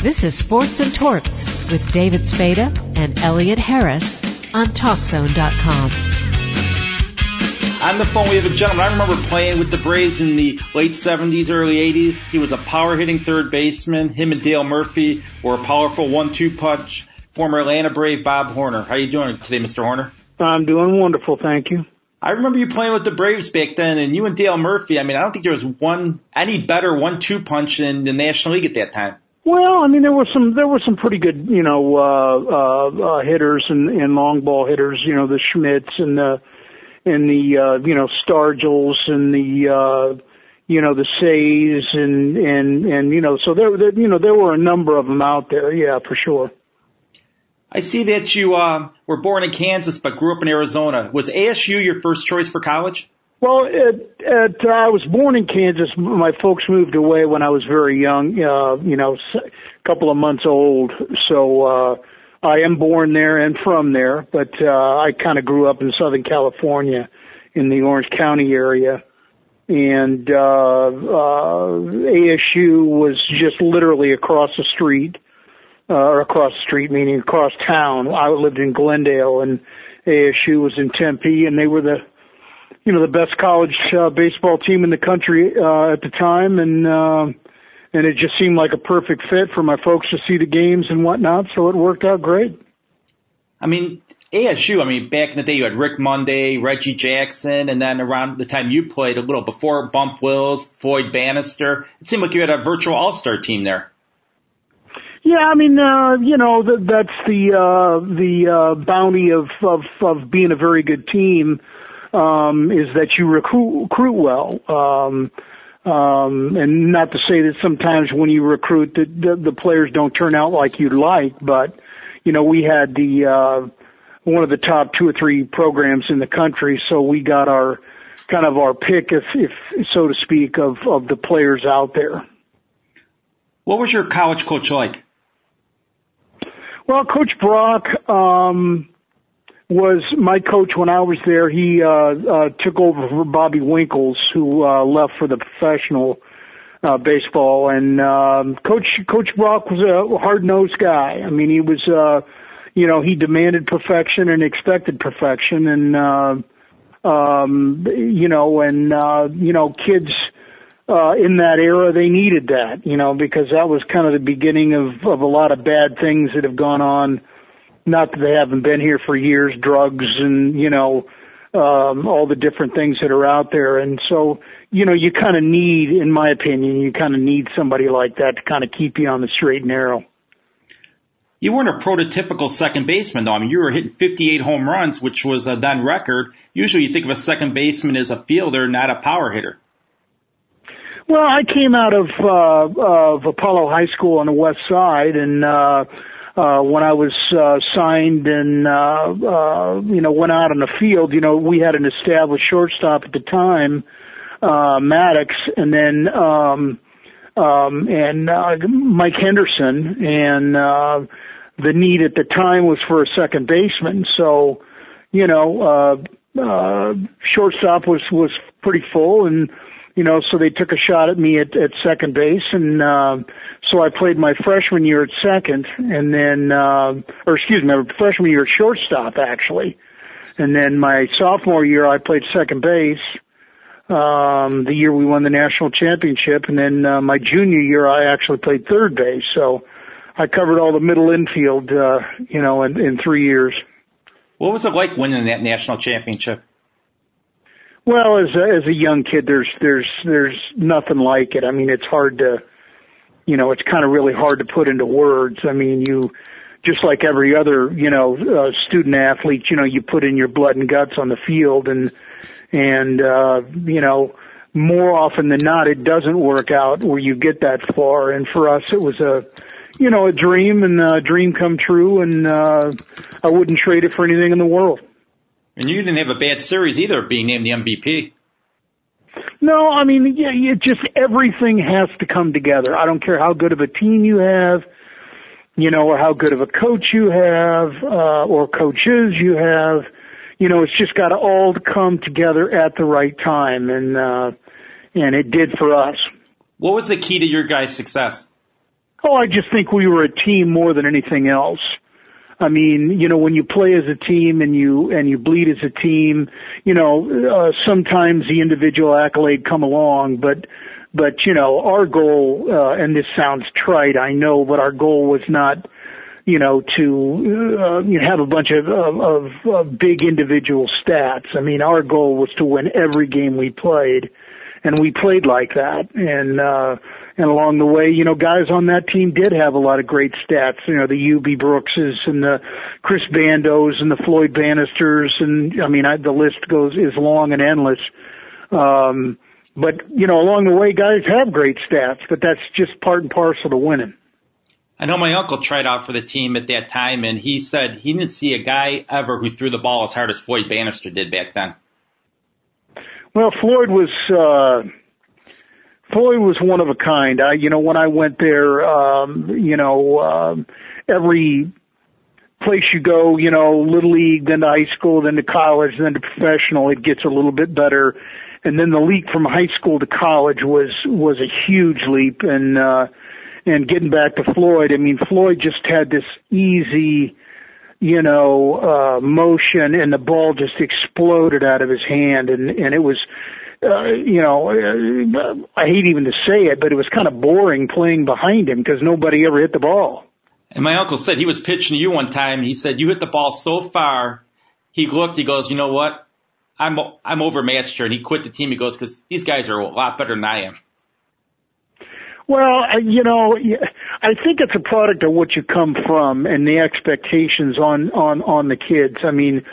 This is Sports and Torts with David Spada and Elliot Harris on TalkZone.com. On the phone, we have a gentleman. I remember playing with the Braves in the late 70s, early 80s. He was a power hitting third baseman. Him and Dale Murphy were a powerful one-two punch. Former Atlanta Brave Bob Horner. How are you doing today, Mr. Horner? I'm doing wonderful, thank you. I remember you playing with the Braves back then, and you and Dale Murphy. I mean, I don't think there was one any better one-two punch in the National League at that time. Well, I mean, there were some there were some pretty good, you know, uh, uh, uh, hitters and, and long ball hitters. You know, the Schmidts and the and the uh, you know Stargells and the uh, you know the Ceys and and and you know, so there, there you know there were a number of them out there. Yeah, for sure. I see that you uh, were born in Kansas but grew up in Arizona. Was ASU your first choice for college? Well, at, at, uh, I was born in Kansas. My folks moved away when I was very young, uh, you know, a couple of months old. So, uh, I am born there and from there, but, uh, I kind of grew up in Southern California in the Orange County area. And, uh, uh, ASU was just literally across the street, uh, or across the street, meaning across town. I lived in Glendale and ASU was in Tempe and they were the, you know the best college uh, baseball team in the country uh, at the time, and uh, and it just seemed like a perfect fit for my folks to see the games and whatnot. So it worked out great. I mean, ASU. I mean, back in the day, you had Rick Monday, Reggie Jackson, and then around the time you played, a little before Bump Wills, Floyd Bannister. It seemed like you had a virtual all-star team there. Yeah, I mean, uh, you know, th- that's the uh, the uh, bounty of, of of being a very good team um, is that you recruit, recruit well. Um, um, and not to say that sometimes when you recruit the, the, the players don't turn out like you'd like, but you know, we had the, uh, one of the top two or three programs in the country. So we got our kind of our pick, if, if so to speak, of, of the players out there. What was your college coach like? Well, Coach Brock, um, was my coach when I was there. He uh, uh, took over for Bobby Winkles, who uh, left for the professional uh, baseball. And um, Coach Coach Brock was a hard nosed guy. I mean, he was, uh, you know, he demanded perfection and expected perfection, and uh, um, you know, and uh, you know, kids. Uh, in that era, they needed that, you know, because that was kind of the beginning of, of a lot of bad things that have gone on uh, not that they haven't been here for years, drugs and, you know, um, all the different things that are out there. And so, you know, you kind of need, in my opinion, you kind of need somebody like that to kind of keep you on the straight and narrow. You weren't a prototypical second baseman though. I mean, you were hitting 58 home runs, which was a then record. Usually you think of a second baseman as a fielder, not a power hitter. Well, I came out of, uh, of Apollo High School on the west side and, uh, uh, when I was uh, signed and uh, uh, you know went out on the field, you know we had an established shortstop at the time, uh, Maddox, and then um, um, and uh, Mike Henderson, and uh, the need at the time was for a second baseman. So, you know, uh, uh, shortstop was was pretty full, and you know, so they took a shot at me at, at second base, and uh, so I played my freshman year at second, and then, uh, or excuse me, my freshman year at shortstop actually, and then my sophomore year I played second base. Um, the year we won the national championship, and then uh, my junior year I actually played third base. So I covered all the middle infield, uh, you know, in, in three years. What was it like winning that national championship? Well, as a, as a young kid, there's there's there's nothing like it. I mean, it's hard to, you know, it's kind of really hard to put into words. I mean, you just like every other, you know, uh, student athlete, you know, you put in your blood and guts on the field, and and uh, you know, more often than not, it doesn't work out where you get that far. And for us, it was a, you know, a dream and a dream come true, and uh, I wouldn't trade it for anything in the world. And you didn't have a bad series either, being named the MVP. No, I mean, yeah, yeah, just everything has to come together. I don't care how good of a team you have, you know, or how good of a coach you have, uh, or coaches you have. You know, it's just got to all come together at the right time, and uh, and it did for us. What was the key to your guys' success? Oh, I just think we were a team more than anything else. I mean, you know, when you play as a team and you and you bleed as a team, you know, uh, sometimes the individual accolade come along, but but you know, our goal uh, and this sounds trite, I know, but our goal was not you know, to uh, you know, have a bunch of, of, of big individual stats. I mean, our goal was to win every game we played, and we played like that. And uh, and along the way, you know, guys on that team did have a lot of great stats. You know, the Hubie Brookses and the Chris Bandos and the Floyd Bannisters, and I mean, I, the list goes is long and endless. Um, but you know, along the way, guys have great stats, but that's just part and parcel to winning. I know my uncle tried out for the team at that time, and he said he didn't see a guy ever who threw the ball as hard as Floyd Bannister did back then. Well, Floyd was uh, Floyd was one of a kind. I, you know, when I went there, um, you know, um, every place you go, you know, little league, then to high school, then to college, then to professional, it gets a little bit better. And then the leap from high school to college was was a huge leap, and uh, and getting back to Floyd, I mean, Floyd just had this easy, you know, uh, motion and the ball just exploded out of his hand and, and it was, uh, you know, uh, I hate even to say it, but it was kind of boring playing behind him because nobody ever hit the ball. And my uncle said he was pitching to you one time. He said you hit the ball so far. He looked. He goes, you know what? I'm I'm overmatched here, and he quit the team. He goes because these guys are a lot better than I am. Well, you know, I think it's a product of what you come from and the expectations on on on the kids. I mean,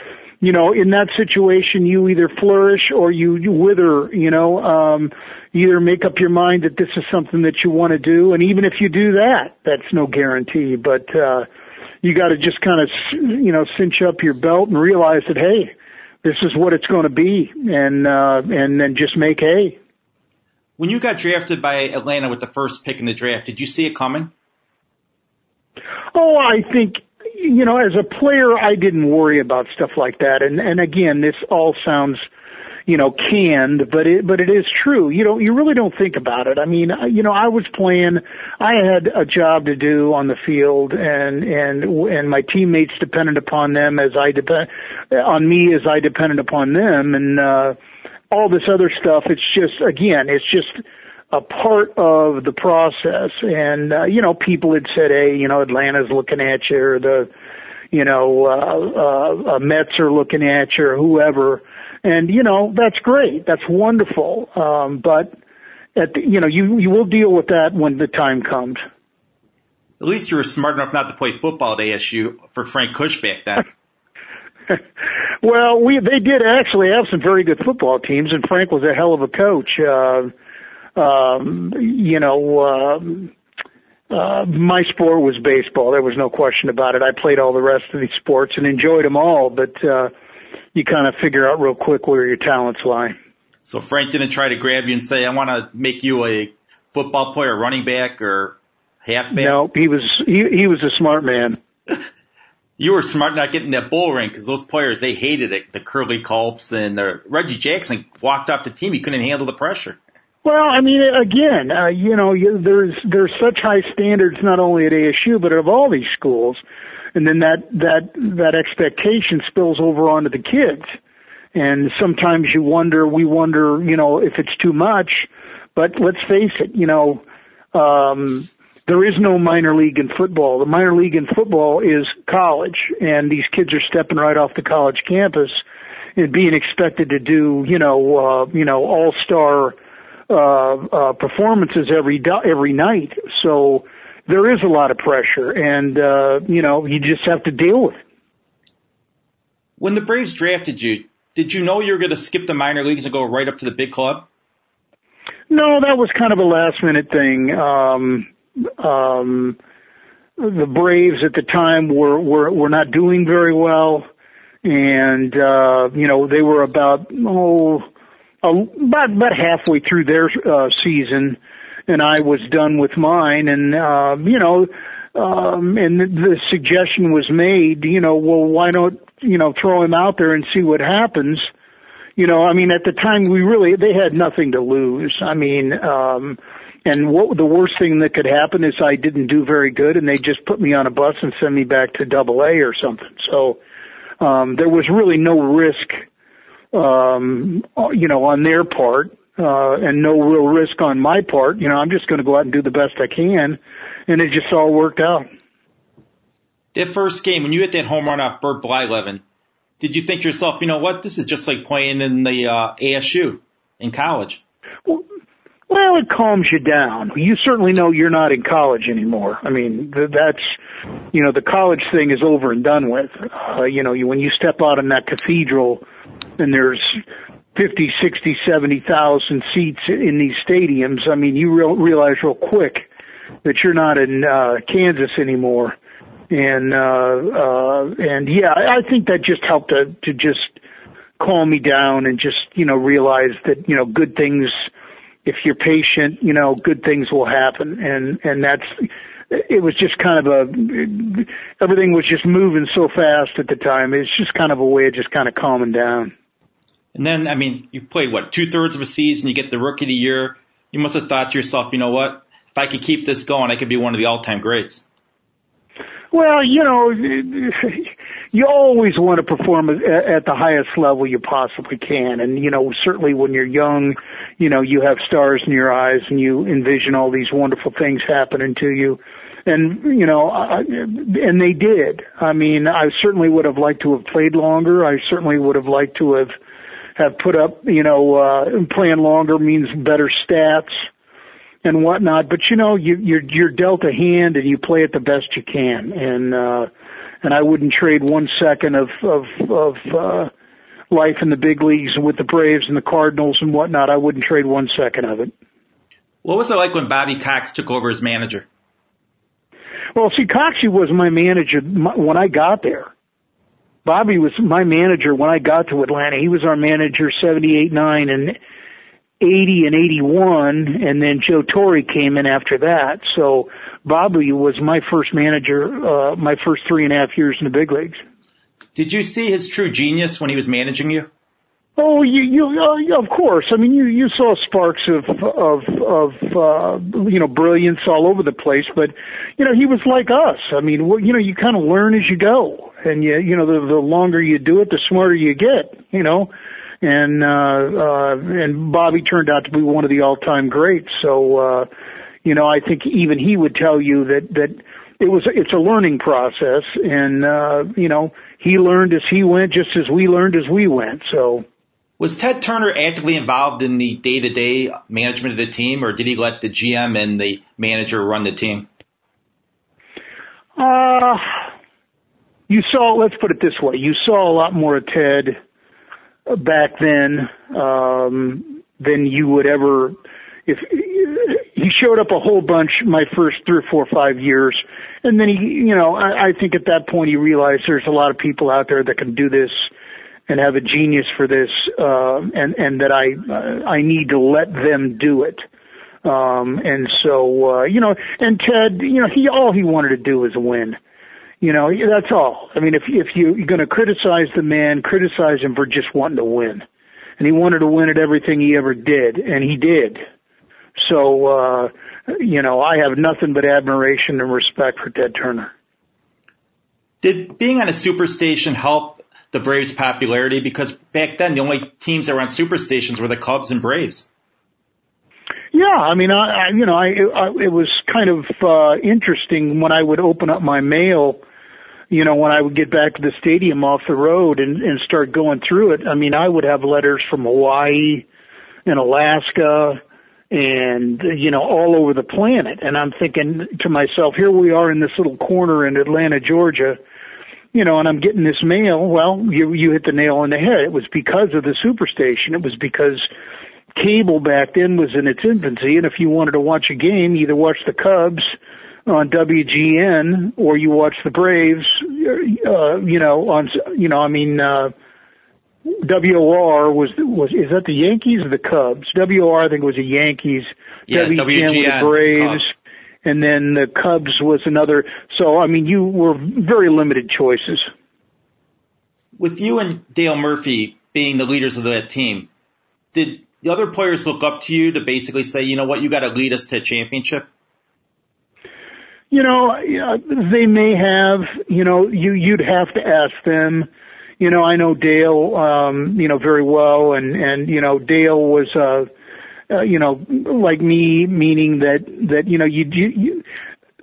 you know, in that situation, you either flourish or you, you wither. You know, um, either make up your mind that this is something that you want to do, and even if you do that, that's no guarantee. But uh, you got to just kind of, you know, cinch up your belt and realize that hey, this is what it's going to be, and uh, and then just make hay. When you got drafted by Atlanta with the first pick in the draft, did you see it coming? Oh, I think you know, as a player, I didn't worry about stuff like that. And and again, this all sounds, you know, canned, but it but it is true. You know, you really don't think about it. I mean, you know, I was playing. I had a job to do on the field, and and and my teammates depended upon them as I depend on me as I depended upon them, and. uh all this other stuff. It's just, again, it's just a part of the process. And, uh, you know, people had said, hey, you know, Atlanta's looking at you or the, you know, uh, uh, uh, Mets are looking at you or whoever. And, you know, that's great. That's wonderful. Um, but at the, you know, you, you will deal with that when the time comes. At least you were smart enough not to play football at ASU for Frank Kush back then. well, we they did actually have some very good football teams, and Frank was a hell of a coach. Uh, um, you know, um, uh, my sport was baseball. There was no question about it. I played all the rest of these sports and enjoyed them all, but uh, you kind of figure out real quick where your talents lie. So Frank didn't try to grab you and say, "I want to make you a football player, running back, or halfback." No, he was he he was a smart man. you were smart not getting that bull ring because those players they hated it. The Curley Culps and the Reggie Jackson walked off the team. He couldn't handle the pressure. Well, I mean, again, uh, you know, you, there's there's such high standards not only at ASU but of all these schools, and then that that that expectation spills over onto the kids, and sometimes you wonder, we wonder, you know, if it's too much. But let's face it, you know, um, there is no minor league in football. The minor league in football is college, and these kids are stepping right off the college campus and being expected to do, you know, uh, you know, all star uh, uh, performances every every night. So there is a lot of pressure, and uh, you know, you just have to deal with it. When the Braves drafted you, did you know you were going to skip the minor leagues and go right up to the big club? No, that was kind of a last minute thing. Um, um, the Braves at the time were were were not doing very well, and uh, you know they were about oh about about halfway through their uh, season, and I was done with mine, and uh, you know. Um, and the, the suggestion was made, you know, well, why don't, you know, throw him out there and see what happens? You know, I mean, at the time we really, they had nothing to lose. I mean, um, and what the worst thing that could happen is I didn't do very good, and they just put me on a bus and send me back to Double A or something. So um, there was really no risk, um, you know, on their part, uh, and no real risk on my part. You know, I'm just going to go out and do the best I can, and it just all worked out. That first game, when you hit that home run off Bert Blyleven, did you think to yourself, you know what, this is just like playing in the uh, ASU in college? Well, well, it calms you down. You certainly know you're not in college anymore. I mean, that's, you know, the college thing is over and done with. Uh, you know, you, when you step out in that cathedral and there's 50, 60, 70,000 seats in these stadiums, I mean, you real, realize real quick that you're not in, uh, Kansas anymore. And, uh, uh, and yeah, I, think that just helped to, to just calm me down and just, you know, realize that, you know, good things, if you're patient, you know, good things will happen. And, and that's, it was just kind of a, everything was just moving so fast at the time. It's just kind of a way of just kind of calming down. And then, I mean, you played what, two thirds of a season, you get the rookie of the year. You must have thought to yourself, you know what? If I could keep this going, I could be one of the all time greats. Well, you know, you always want to perform at the highest level you possibly can. And, you know, certainly when you're young, you know, you have stars in your eyes and you envision all these wonderful things happening to you. And, you know, I, and they did. I mean, I certainly would have liked to have played longer. I certainly would have liked to have, have put up, you know, uh, playing longer means better stats and whatnot. But you know, you, you're you're dealt a hand and you play it the best you can. And uh, and I wouldn't trade one second of of of uh, life in the big leagues with the Braves and the Cardinals and whatnot. I wouldn't trade one second of it. What was it like when Bobby Cox took over as manager? Well, see, Coxie was my manager when I got there. Bobby was my manager when I got to Atlanta. He was our manager 78, 9 and 80 and 81, and then Joe Torre came in after that. So Bobby was my first manager, uh, my first three and a half years in the big leagues. Did you see his true genius when he was managing you? Oh, you, you, uh, of course. I mean, you, you saw sparks of, of, of, uh, you know, brilliance all over the place, but, you know, he was like us. I mean, you know, you kind of learn as you go. And you, you know, the, the longer you do it, the smarter you get, you know and uh, uh, and Bobby turned out to be one of the all-time greats. So, uh, you know, I think even he would tell you that that it was it's a learning process, and uh, you know, he learned as he went, just as we learned as we went. So. Was Ted Turner actively involved in the day-to-day management of the team, or did he let the GM and the manager run the team? Uh, you saw, let's put it this way, you saw a lot more of Ted back then um, than you would ever. If he showed up a whole bunch my first three or four or five years, and then he, you know, I, I think at that point he realized there's a lot of people out there that can do this and have a genius for this, uh, and and that I uh, I need to let them do it. Um, and so, uh, you know, and Ted, you know, he all he wanted to do was win. You know, that's all. I mean, if if you, you're going to criticize the man, criticize him for just wanting to win, and he wanted to win at everything he ever did, and he did. So, uh, you know, I have nothing but admiration and respect for Ted Turner. Did being on a superstation help the Braves' popularity? Because back then, the only teams that were on superstations were the Cubs and Braves. Yeah, I mean, I, I you know, I, I it was kind of uh, interesting when I would open up my mail you know, when I would get back to the stadium off the road and, and start going through it, I mean, I would have letters from Hawaii and Alaska and, you know, all over the planet. And I'm thinking to myself, here we are in this little corner in Atlanta, Georgia, you know, and I'm getting this mail. Well, you, you hit the nail on the head. It was because of the superstation. It was because cable back then was in its infancy. And if you wanted to watch a game, either watch the Cubs, on WGN or you watch the Braves, uh, you know, on, you know, I mean, uh, WOR was, was, is that the Yankees or the Cubs? WOR I think was the Yankees. Yeah, WGN, WGN was the Braves. Cubs. And then the Cubs was another. So, I mean, you were very limited choices. With you and Dale Murphy being the leaders of that team, did the other players look up to you to basically say, you know what, you got to lead us to a championship? You know, they may have. You know, you you'd have to ask them. You know, I know Dale, um, you know, very well, and and you know, Dale was, uh, uh, you know, like me, meaning that that you know, you you. you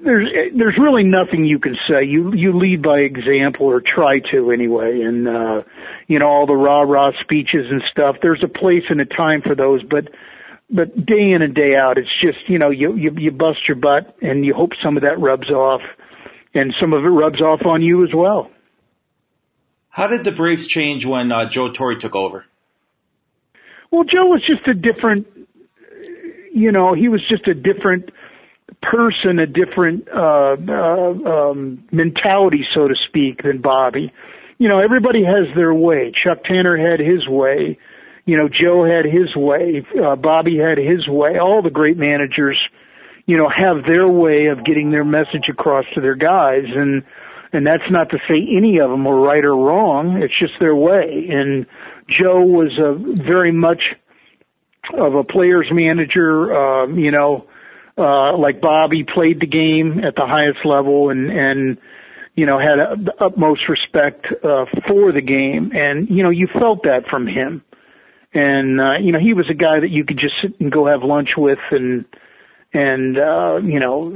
there's there's really nothing you can say. You you lead by example or try to anyway, and uh, you know all the rah rah speeches and stuff. There's a place and a time for those, but but day in and day out, it's just you know you you you bust your butt and you hope some of that rubs off, and some of it rubs off on you as well. How did the Braves change when uh, Joe Torre took over? Well, Joe was just a different, you know, he was just a different person, a different uh, uh, um, mentality, so to speak, than Bobby. You know, everybody has their way. Chuck Tanner had his way. You know, Joe had his way. Uh, Bobby had his way. All the great managers, you know, have their way of getting their message across to their guys, and and that's not to say any of them were right or wrong. It's just their way. And Joe was a very much of a player's manager. Uh, you know, uh, like Bobby played the game at the highest level and, and, you know, had a, the utmost respect, uh, for the game. And, you know, you felt that from him. And, uh, you know, he was a guy that you could just sit and go have lunch with and, and, uh, you know,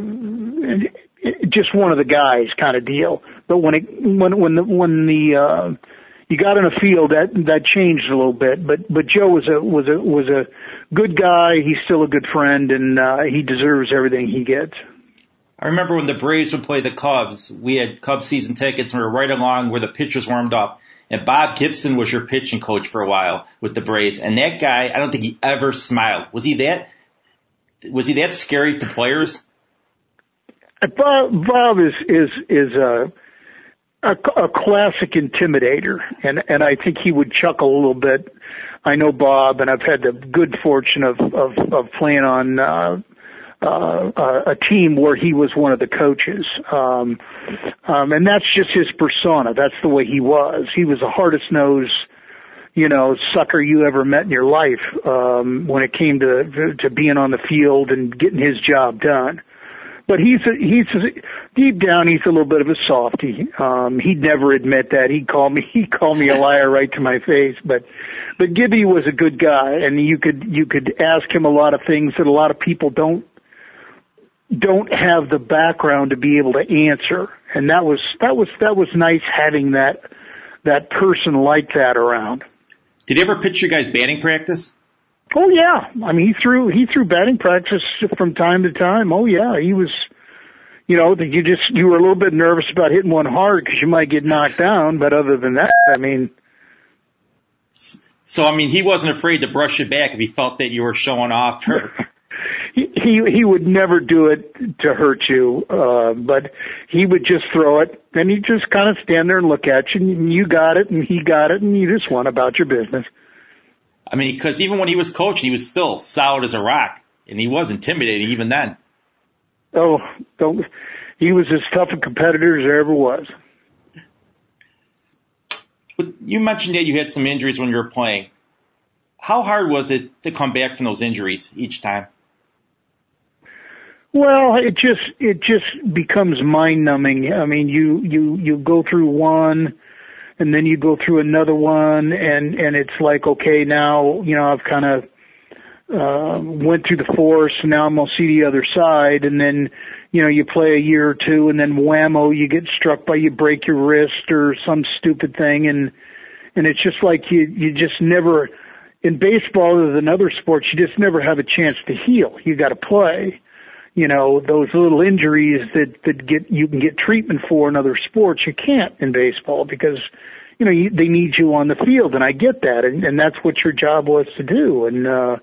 just one of the guys kind of deal. But when it, when, when the, when the, uh, you got in a field that that changed a little bit. But but Joe was a was a was a good guy. He's still a good friend, and uh, he deserves everything he gets. I remember when the Braves would play the Cubs. We had Cubs season tickets, and we were right along where the pitchers warmed up. And Bob Gibson was your pitching coach for a while with the Braves. And that guy, I don't think he ever smiled. Was he that? Was he that scary to players? Bob, Bob is is is a. Uh, a, a classic intimidator, and and I think he would chuckle a little bit. I know Bob, and I've had the good fortune of of, of playing on uh, uh, a team where he was one of the coaches, um, um, and that's just his persona. That's the way he was. He was the hardest nosed you know, sucker you ever met in your life um, when it came to to being on the field and getting his job done but he's a, he's a, deep down he's a little bit of a softy. Um, he'd never admit that. He'd call me he called me a liar right to my face. But but Gibby was a good guy, and you could you could ask him a lot of things that a lot of people don't don't have the background to be able to answer. And that was that was that was nice having that that person like that around. Did he ever pitch you guys batting practice? Oh yeah, I mean he threw he threw batting practice from time to time. Oh yeah, he was, you know, that you just you were a little bit nervous about hitting one hard because you might get knocked down. But other than that, I mean. So I mean, he wasn't afraid to brush it back if he felt that you were showing off. he he he would never do it to hurt you, uh, but he would just throw it, and he'd just kind of stand there and look at you, and you got it, and he got it, and you just went about your business. I mean, because even when he was coaching, he was still solid as a rock, and he was intimidating even then. Oh, don't. He was as tough a competitor as there ever was. But you mentioned that you had some injuries when you were playing. How hard was it to come back from those injuries each time? Well, it just it just becomes mind numbing. I mean, you you you go through one and then you go through another one and and it's like okay now you know I've kind of uh went through the force now I'm gonna see the other side and then you know you play a year or two and then whammo you get struck by you break your wrist or some stupid thing and and it's just like you you just never in baseball or in other sports you just never have a chance to heal. You got to play you know those little injuries that that get you can get treatment for in other sports you can't in baseball because you know you, they need you on the field and I get that and and that's what your job was to do and uh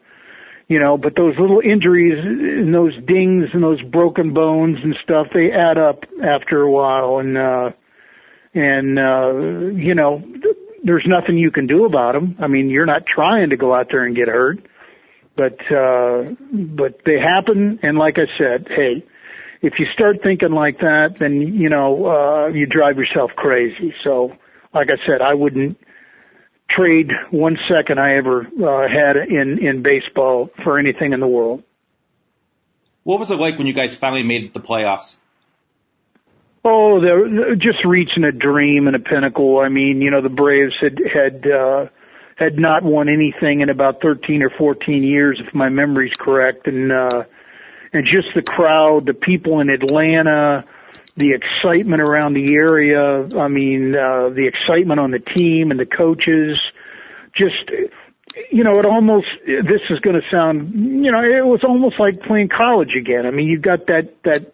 you know but those little injuries and those dings and those broken bones and stuff they add up after a while and uh and uh you know there's nothing you can do about them I mean you're not trying to go out there and get hurt but uh, but they happen, and like I said, hey, if you start thinking like that, then you know uh, you drive yourself crazy. So, like I said, I wouldn't trade one second I ever uh, had in in baseball for anything in the world. What was it like when you guys finally made it to the playoffs? Oh, they're just reaching a dream and a pinnacle. I mean, you know, the Braves had had uh, had not won anything in about 13 or 14 years, if my memory's correct, and uh, and just the crowd, the people in Atlanta, the excitement around the area. I mean, uh, the excitement on the team and the coaches. Just, you know, it almost, this is going to sound, you know, it was almost like playing college again. I mean, you've got that, that,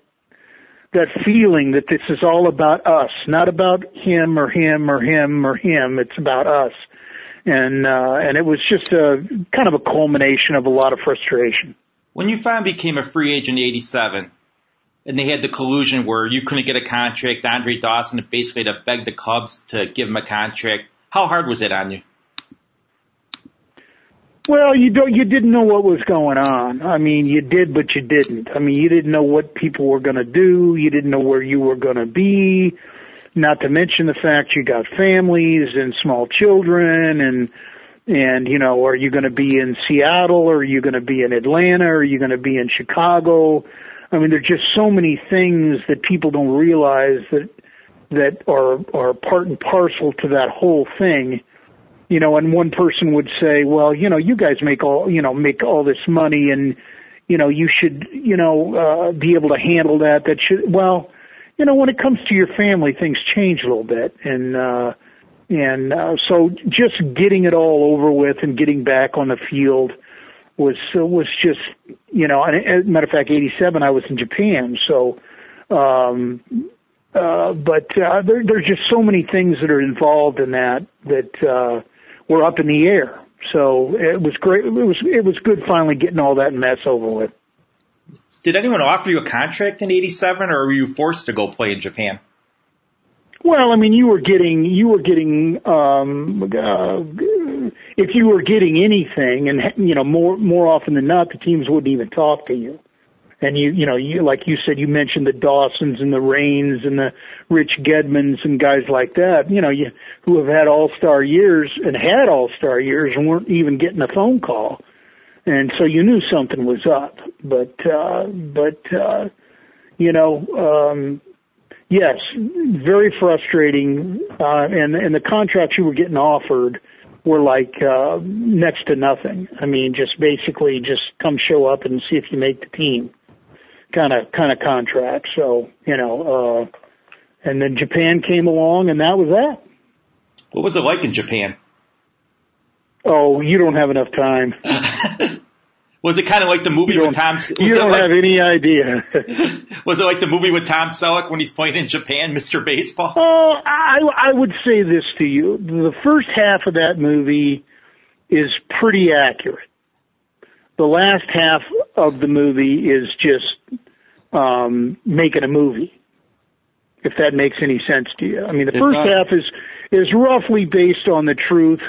that feeling that this is all about us, not about him or him or him or him. It's about us. And, uh, and it was just a kind of a culmination of a lot of frustration. When you finally became a free agent in 87, and they had the collusion where you couldn't get a contract. Andre Dawson basically to beg the Cubs to give him a contract. How hard was it on you? Well, you don't. You didn't know what was going on. I mean, you did, but you didn't. I mean, you didn't know what people were going to do. You didn't know where you were going to be. Not to mention the fact you got families and small children, and and you know, are you going to be in Seattle? Or are you going to be in Atlanta? Or are you going to be in Chicago? I mean, there's just so many things that people don't realize that that are are part and parcel to that whole thing. You know, and one person would say, "Well, you know, you guys make all you know make all this money, and you know, you should you know uh, be able to handle that. That should well, you know, when it comes to your family, things change a little bit, and uh, and uh, so just getting it all over with and getting back on the field." was was just you know. And as a matter of fact, '87 I was in Japan, so. Um, uh, but uh, there, there's just so many things that are involved in that that uh, were up in the air. So it was great. It was it was good finally getting all that mess over with. Did anyone offer you a contract in '87, or were you forced to go play in Japan? Well, I mean, you were getting you were getting um, uh, if you were getting anything, and you know more more often than not, the teams wouldn't even talk to you. And you you know you like you said you mentioned the Dawsons and the Raines and the Rich Gedmans and guys like that. You know you who have had all star years and had all star years and weren't even getting a phone call, and so you knew something was up. But uh, but uh, you know. um Yes, very frustrating. Uh, and and the contracts you were getting offered were like uh, next to nothing. I mean, just basically just come show up and see if you make the team, kind of kind of contract. So you know, uh, and then Japan came along, and that was that. What was it like in Japan? Oh, you don't have enough time. Was it kind of like the movie with Tom? You don't like, have any idea. was it like the movie with Tom Selleck when he's playing in Japan, Mr. Baseball? Oh, I I would say this to you: the first half of that movie is pretty accurate. The last half of the movie is just um, making a movie. If that makes any sense to you, I mean, the it first does. half is is roughly based on the truth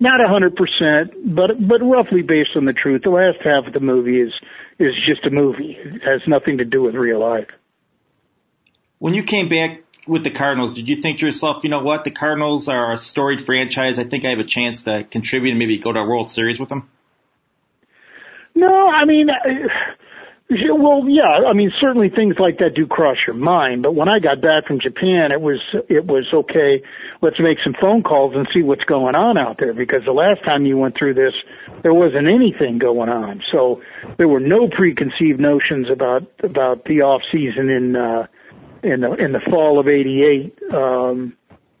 not a hundred percent, but but roughly based on the truth. The last half of the movie is is just a movie. It has nothing to do with real life. When you came back with the Cardinals, did you think to yourself, you know what, the Cardinals are a storied franchise. I think I have a chance to contribute and maybe go to a World Series with them? No, I mean, uh, well, yeah, I mean, certainly things like that do cross your mind. But when I got back from Japan, it was it was okay. Let's make some phone calls and see what's going on out there because the last time you went through this, there wasn't anything going on. So there were no preconceived notions about about the off season in uh, in the in the fall of '88 um,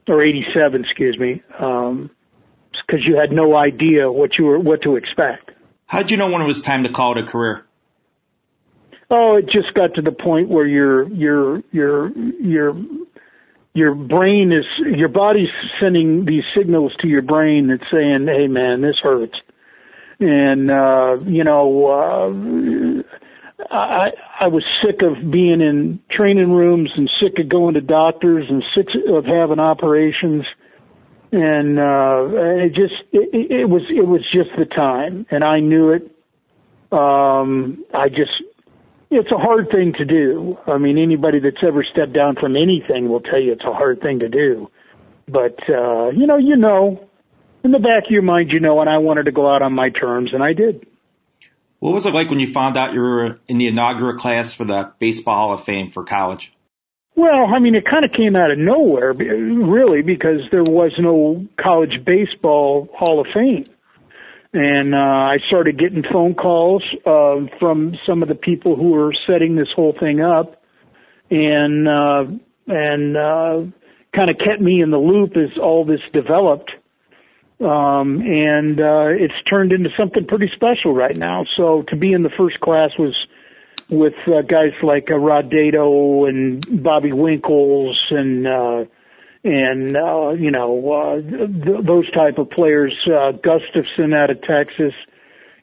or '87, excuse me, because um, you had no idea what you were what to expect. How did you know when it was time to call it a career? Oh, it just got to the point where your your your your your brain is your body's sending these signals to your brain that's saying, "Hey, man, this hurts," and uh, you know. Uh, I I was sick of being in training rooms and sick of going to doctors and sick of having operations. And uh it just it, it was it was just the time. And I knew it. Um I just it's a hard thing to do. I mean, anybody that's ever stepped down from anything will tell you it's a hard thing to do. But uh, you know, you know, in the back of your mind, you know, and I wanted to go out on my terms, and I did. What was it like when you found out you were in the inaugural class for the Baseball Hall of Fame for college? Well, I mean, it kind of came out of nowhere, really, because there was no college baseball Hall of Fame. And uh, I started getting phone calls uh, from some of the people who were setting this whole thing up, and uh, and uh, kind of kept me in the loop as all this developed um, and uh, it's turned into something pretty special right now. So to be in the first class was with uh, guys like uh, Rod Dedeaux and Bobby Winkles and uh, and uh, you know uh, th- those type of players, uh, Gustafson out of Texas.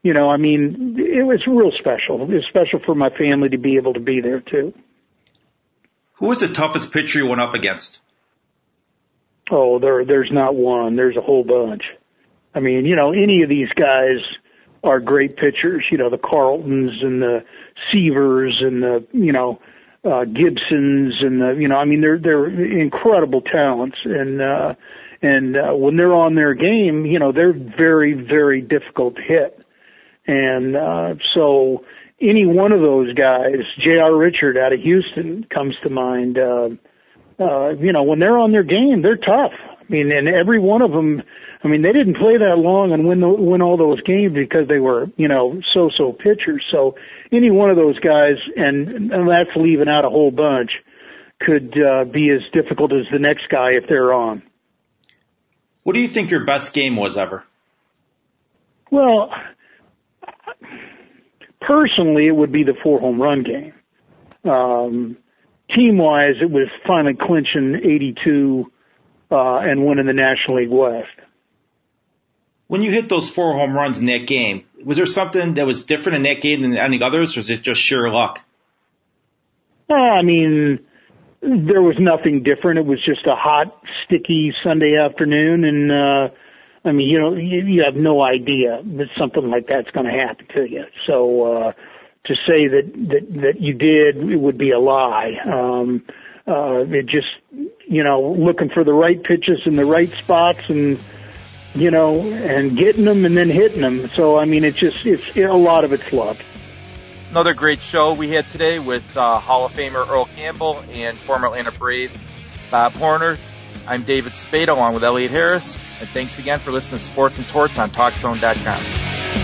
You know, I mean, it was real special. It was special for my family to be able to be there too. Who was the toughest pitcher you went up against? Oh, there, there's not one. There's a whole bunch. I mean, you know, any of these guys are great pitchers. You know, the Carltons and the Seavers and the, you know, uh, Gibsons and the, you know, I mean, they're they're incredible talents, and uh, and uh, when they're on their game, you know, they're very very difficult to hit, and uh, so any one of those guys, J.R. Richard out of Houston comes to mind. Uh, uh, you know, when they're on their game, they're tough. I mean, and every one of them, I mean, they didn't play that long and win the, win all those games because they were, you know, so-so pitchers. So any one of those guys, and, and that's leaving out a whole bunch, could uh, be as difficult as the next guy if they're on. What do you think your best game was ever? Well, personally, it would be the four home run game. Um, team wise, it was finally clinching 82 uh, and winning the National League West. When you hit those four home runs in that game, was there something that was different in that game than any others, or was it just sheer luck? Uh, I mean, there was nothing different. It was just a hot, sticky Sunday afternoon, and uh, I mean, you know, you, you have no idea that something like that's going to happen to you. So. uh to say that that that you did it would be a lie. Um, uh, it just you know looking for the right pitches in the right spots and you know and getting them and then hitting them. So I mean it's just it's it, a lot of it's luck. Another great show we had today with uh, Hall of Famer Earl Campbell and former Atlanta Brave Bob Horner. I'm David Spade along with Elliot Harris, and thanks again for listening to Sports and Torts on TalkZone.com.